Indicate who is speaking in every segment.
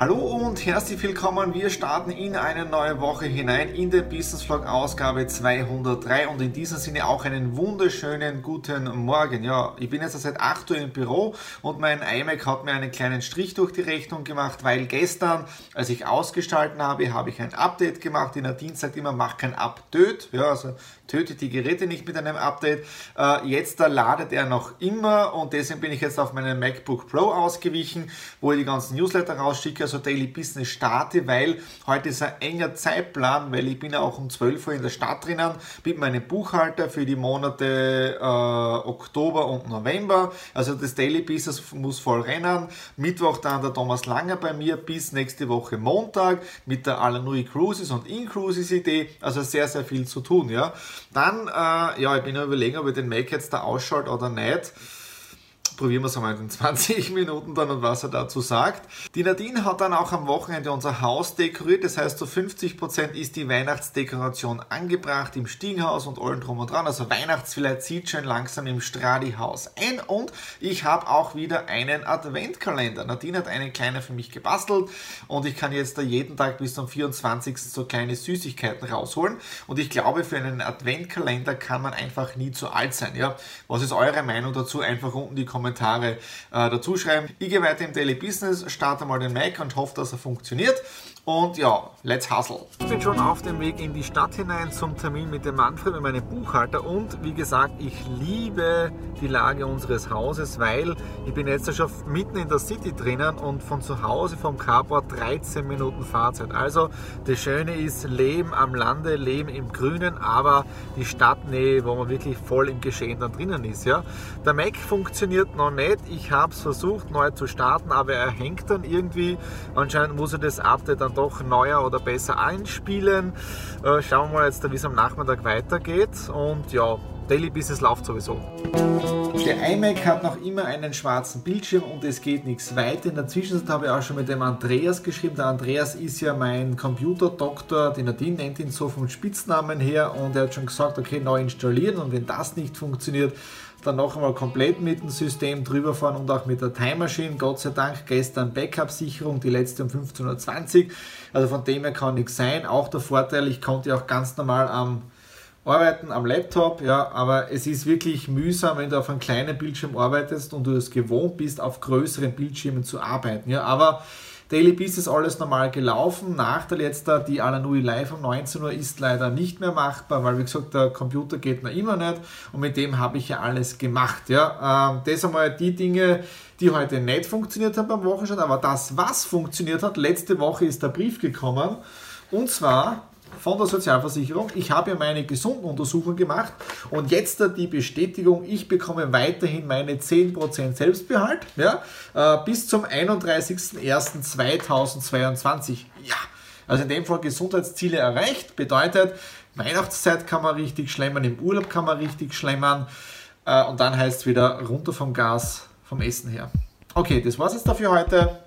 Speaker 1: Hallo und herzlich willkommen. Wir starten in eine neue Woche hinein in der Business Vlog Ausgabe 203 und in diesem Sinne auch einen wunderschönen guten Morgen. Ja, ich bin jetzt seit 8 Uhr im Büro und mein iMac hat mir einen kleinen Strich durch die Rechnung gemacht, weil gestern, als ich ausgestalten habe, habe ich ein Update gemacht. In der Dienst sagt immer, mach kein Update. Ja, also tötet die Geräte nicht mit einem Update. Äh, jetzt da ladet er noch immer und deswegen bin ich jetzt auf meinen MacBook Pro ausgewichen, wo ich die ganzen Newsletter rausschicke, also Daily Business starte, weil heute ist ein enger Zeitplan, weil ich bin ja auch um 12 Uhr in der Stadt drinnen mit meinem Buchhalter für die Monate äh, Oktober und November. Also das Daily Business muss voll rennen. Mittwoch dann der Thomas Langer bei mir bis nächste Woche Montag mit der Alanui Cruises und In-Cruises Idee. Also sehr, sehr viel zu tun, ja. Dann, äh, ja, ich bin ja überlegen, ob ich den Mac jetzt da ausschalte oder nicht probieren wir es einmal in 20 Minuten dann und was er dazu sagt. Die Nadine hat dann auch am Wochenende unser Haus dekoriert, das heißt, zu so 50% ist die Weihnachtsdekoration angebracht im Stiegenhaus und allen drum und dran. Also Weihnachtsfillet zieht schon langsam im Stradi-Haus ein und ich habe auch wieder einen Adventkalender. Nadine hat einen kleinen für mich gebastelt und ich kann jetzt da jeden Tag bis zum 24. so kleine Süßigkeiten rausholen und ich glaube, für einen Adventkalender kann man einfach nie zu alt sein. Ja? Was ist eure Meinung dazu? Einfach unten die Kommentare Kommentare äh, dazu schreiben. Ich gehe weiter im Daily Business, starte mal den Mac und hoffe, dass er funktioniert. Und ja, let's hustle. Ich bin schon auf dem Weg in die Stadt hinein zum Termin mit dem Manfred, mit meinem Buchhalter. Und wie gesagt, ich liebe die Lage unseres Hauses, weil ich bin jetzt schon mitten in der City drinnen und von zu Hause vom Carport 13 Minuten Fahrzeit. Also das Schöne ist, Leben am Lande, Leben im Grünen, aber die Stadtnähe, wo man wirklich voll im Geschehen dann drinnen ist. Ja. Der Mac funktioniert noch nicht. Ich habe es versucht neu zu starten, aber er hängt dann irgendwie. Anscheinend muss er das Update dann doch neuer oder besser einspielen. Äh, schauen wir mal jetzt, wie es am Nachmittag weitergeht. Und ja, Daily Business läuft sowieso. Der iMac hat noch immer einen schwarzen Bildschirm und es geht nichts weiter. In der Zwischenzeit habe ich auch schon mit dem Andreas geschrieben. Der Andreas ist ja mein Computerdoktor, die Nadine nennt ihn so vom Spitznamen her und er hat schon gesagt, okay, neu installieren und wenn das nicht funktioniert, dann noch einmal komplett mit dem System drüber fahren und auch mit der Time Machine. Gott sei Dank gestern Backup-Sicherung, die letzte um 15.20 Uhr. Also von dem her kann nichts sein. Auch der Vorteil, ich konnte auch ganz normal am Arbeiten am Laptop, ja, aber es ist wirklich mühsam, wenn du auf einem kleinen Bildschirm arbeitest und du es gewohnt bist, auf größeren Bildschirmen zu arbeiten. Ja, aber Daily Beast ist alles normal gelaufen. Nachteil jetzt da, die Alanui Live um 19 Uhr ist leider nicht mehr machbar, weil wie gesagt, der Computer geht noch immer nicht und mit dem habe ich ja alles gemacht. Ja. Ähm, das einmal die Dinge, die heute nicht funktioniert haben beim Wochenstart, aber das, was funktioniert hat, letzte Woche ist der Brief gekommen und zwar von der Sozialversicherung. Ich habe ja meine Gesundenuntersuchung gemacht und jetzt die Bestätigung, ich bekomme weiterhin meine 10% Selbstbehalt ja, äh, bis zum 31.01.2022. Ja, also in dem Fall Gesundheitsziele erreicht, bedeutet, Weihnachtszeit kann man richtig schlemmern, im Urlaub kann man richtig schlemmern äh, und dann heißt es wieder runter vom Gas, vom Essen her. Okay, das war's jetzt dafür heute.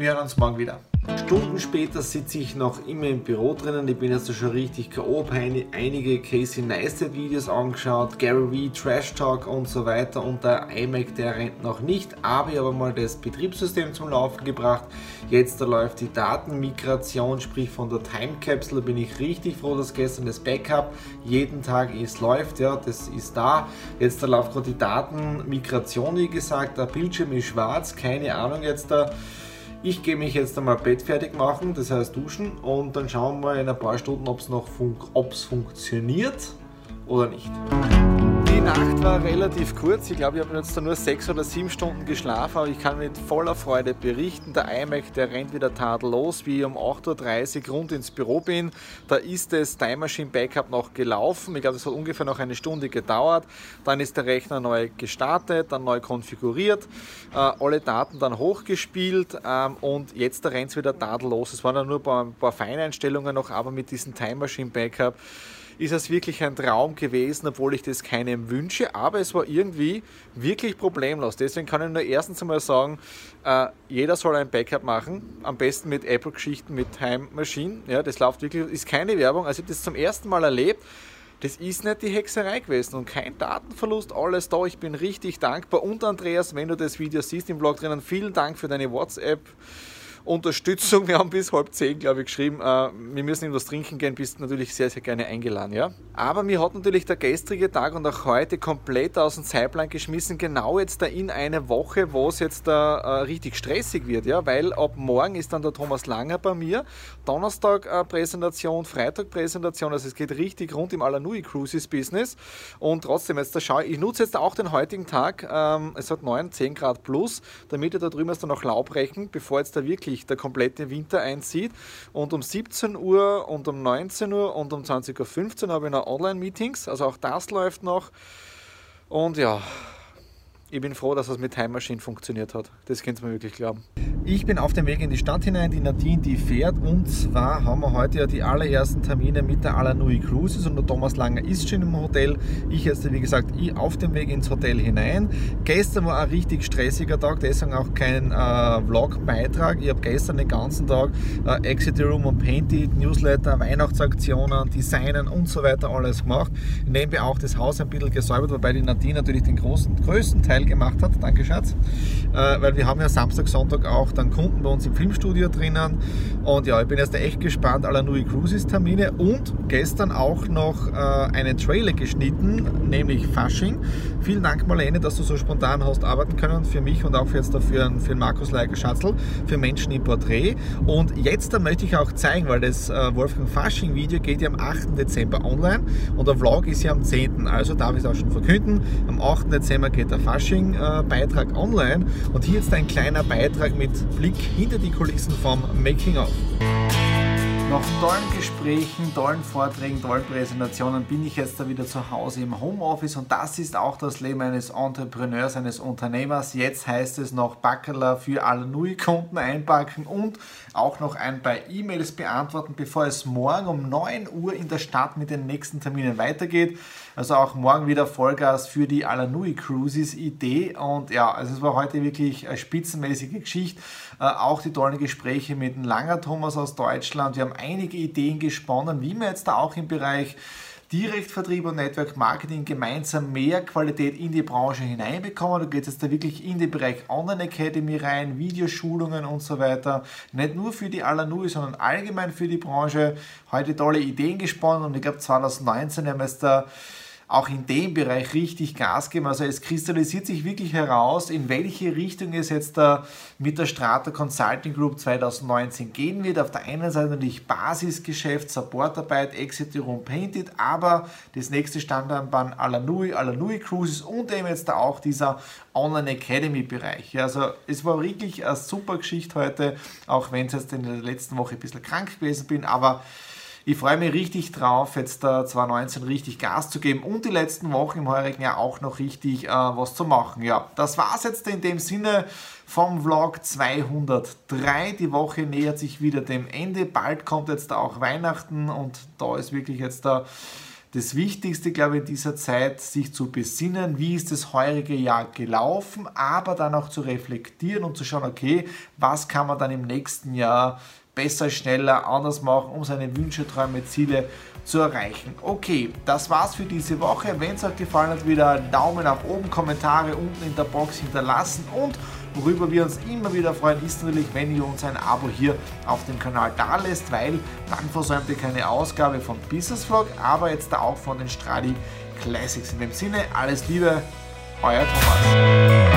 Speaker 1: Wir hören uns morgen wieder. Stunden später sitze ich noch immer im Büro drinnen. Ich bin jetzt schon richtig K.O. einige Casey Neistat Videos angeschaut, Gary Vee, Trash Talk und so weiter. Und der iMac, der rennt noch nicht. Aber ich habe mal das Betriebssystem zum Laufen gebracht. Jetzt da läuft die Datenmigration, sprich von der Time Capsule. bin ich richtig froh, dass gestern das Backup jeden Tag ist läuft. Ja, das ist da. Jetzt da läuft gerade die Datenmigration, wie gesagt. Der Bildschirm ist schwarz. Keine Ahnung jetzt da ich gehe mich jetzt einmal Bett fertig machen, das heißt duschen und dann schauen wir in ein paar Stunden, ob es noch fun funktioniert oder nicht. Die Nacht war relativ kurz. Ich glaube, ich habe jetzt nur sechs oder sieben Stunden geschlafen, aber ich kann mit voller Freude berichten. Der iMac, der rennt wieder tadellos, wie ich um 8.30 Uhr rund ins Büro bin. Da ist das Time Machine Backup noch gelaufen. Ich glaube, das hat ungefähr noch eine Stunde gedauert. Dann ist der Rechner neu gestartet, dann neu konfiguriert, äh, alle Daten dann hochgespielt ähm, und jetzt rennt es wieder tadellos. Es waren dann nur ein paar Feineinstellungen noch, aber mit diesem Time Machine Backup ist es wirklich ein Traum gewesen, obwohl ich das keinem wünsche, aber es war irgendwie wirklich problemlos. Deswegen kann ich nur erstens einmal sagen, äh, jeder soll ein Backup machen, am besten mit Apple-Geschichten, mit Time Machine. Ja, das läuft wirklich, ist keine Werbung. Also ich habe das zum ersten Mal erlebt. Das ist nicht die Hexerei gewesen und kein Datenverlust, alles da. Ich bin richtig dankbar. Und Andreas, wenn du das Video siehst im Blog drinnen, vielen Dank für deine WhatsApp. Unterstützung. Wir haben bis halb zehn, glaube ich, geschrieben, äh, wir müssen etwas trinken gehen, bist natürlich sehr, sehr gerne eingeladen. Ja? Aber mir hat natürlich der gestrige Tag und auch heute komplett aus dem Zeitplan geschmissen, genau jetzt da in eine Woche, wo es jetzt da äh, richtig stressig wird, ja? weil ab morgen ist dann der Thomas Langer bei mir, Donnerstag äh, Präsentation, Freitag Präsentation, also es geht richtig rund im Alanui Cruises Business und trotzdem jetzt da schaue ich, nutze jetzt auch den heutigen Tag, ähm, es hat 9, 10 Grad plus, damit ihr da drüben dann noch Laub brechen, bevor jetzt da wirklich wirklich der komplette Winter einzieht. Und um 17 Uhr und um 19 Uhr und um 20.15 Uhr habe ich noch Online-Meetings. Also auch das läuft noch. Und ja, ich bin froh, dass das mit Time Machine funktioniert hat. Das könnt ihr mir wirklich glauben. Ich bin auf dem Weg in die Stadt hinein, die Nadine, die fährt und zwar haben wir heute ja die allerersten Termine mit der Alanui Cruises und der Thomas Langer ist schon im Hotel. Ich jetzt, wie gesagt, auf dem Weg ins Hotel hinein. Gestern war ein richtig stressiger Tag, deswegen auch kein äh, Vlog-Beitrag. Ich habe gestern den ganzen Tag äh, Exit Room und Painted, Newsletter, Weihnachtsaktionen, Designen und so weiter alles gemacht. Nebenbei auch das Haus ein bisschen gesäubert, wobei die Nadine natürlich den großen, größten Teil gemacht hat. Danke, Schatz. Äh, weil wir haben ja Samstag, Sonntag auch dann Kunden bei uns im Filmstudio drinnen. Und ja, ich bin jetzt echt gespannt, aller Nui Cruises Termine und gestern auch noch äh, einen Trailer geschnitten, nämlich Fasching. Vielen Dank, Marlene, dass du so spontan hast arbeiten können für mich und auch jetzt dafür für Markus Leiger Schatzl, für Menschen im Porträt. Und jetzt da möchte ich auch zeigen, weil das äh, Wolfgang Fasching Video geht ja am 8. Dezember online und der Vlog ist ja am 10. Also darf ich es auch schon verkünden. Am 8. Dezember geht der Fasching-Beitrag äh, online und hier jetzt ein kleiner Beitrag mit Blick hinter die Kulissen vom Making of. Nach tollen Gesprächen, tollen Vorträgen, tollen Präsentationen bin ich jetzt da wieder zu Hause im Homeoffice und das ist auch das Leben eines Entrepreneurs, eines Unternehmers. Jetzt heißt es noch Backerler für alle Nui-Kunden einpacken und auch noch ein paar E-Mails beantworten, bevor es morgen um 9 Uhr in der Stadt mit den nächsten Terminen weitergeht. Also auch morgen wieder Vollgas für die Alanui Cruises Idee und ja, also es war heute wirklich eine spitzenmäßige Geschichte. Äh, auch die tollen Gespräche mit dem Langer Thomas aus Deutschland. Wir haben einige Ideen gesponnen, wie man jetzt da auch im Bereich Direktvertrieb und Network Marketing gemeinsam mehr Qualität in die Branche hineinbekommen. Da geht es jetzt da wirklich in den Bereich Online Academy rein, Videoschulungen und so weiter. Nicht nur für die Alanui, sondern allgemein für die Branche. Heute tolle Ideen gesponnen und ich glaube 2019 haben wir jetzt da auch in dem Bereich richtig Gas geben. Also es kristallisiert sich wirklich heraus, in welche Richtung es jetzt da mit der Strata Consulting Group 2019 gehen wird. Auf der einen Seite natürlich Basisgeschäft, Supportarbeit, Exit Room Painted, aber das nächste Standardbahn Alanui, Alanui Cruises und eben jetzt da auch dieser Online Academy Bereich. also es war wirklich eine super Geschichte heute, auch wenn es jetzt in der letzten Woche ein bisschen krank gewesen bin, aber ich freue mich richtig drauf, jetzt da 2019 richtig Gas zu geben und die letzten Wochen im heurigen Jahr auch noch richtig äh, was zu machen. Ja, das war es jetzt in dem Sinne vom Vlog 203. Die Woche nähert sich wieder dem Ende. Bald kommt jetzt da auch Weihnachten und da ist wirklich jetzt da das Wichtigste, glaube ich, in dieser Zeit, sich zu besinnen, wie ist das heurige Jahr gelaufen, aber dann auch zu reflektieren und zu schauen, okay, was kann man dann im nächsten Jahr besser, schneller, anders machen, um seine Wünsche, Träume, Ziele zu erreichen. Okay, das war's für diese Woche. Wenn es euch gefallen hat, wieder Daumen nach oben, Kommentare unten in der Box hinterlassen und worüber wir uns immer wieder freuen, ist natürlich, wenn ihr uns ein Abo hier auf dem Kanal da lässt, weil dann versäumt ihr keine Ausgabe von Business Vlog, aber jetzt auch von den Stradi Classics. In dem Sinne, alles Liebe, euer Thomas.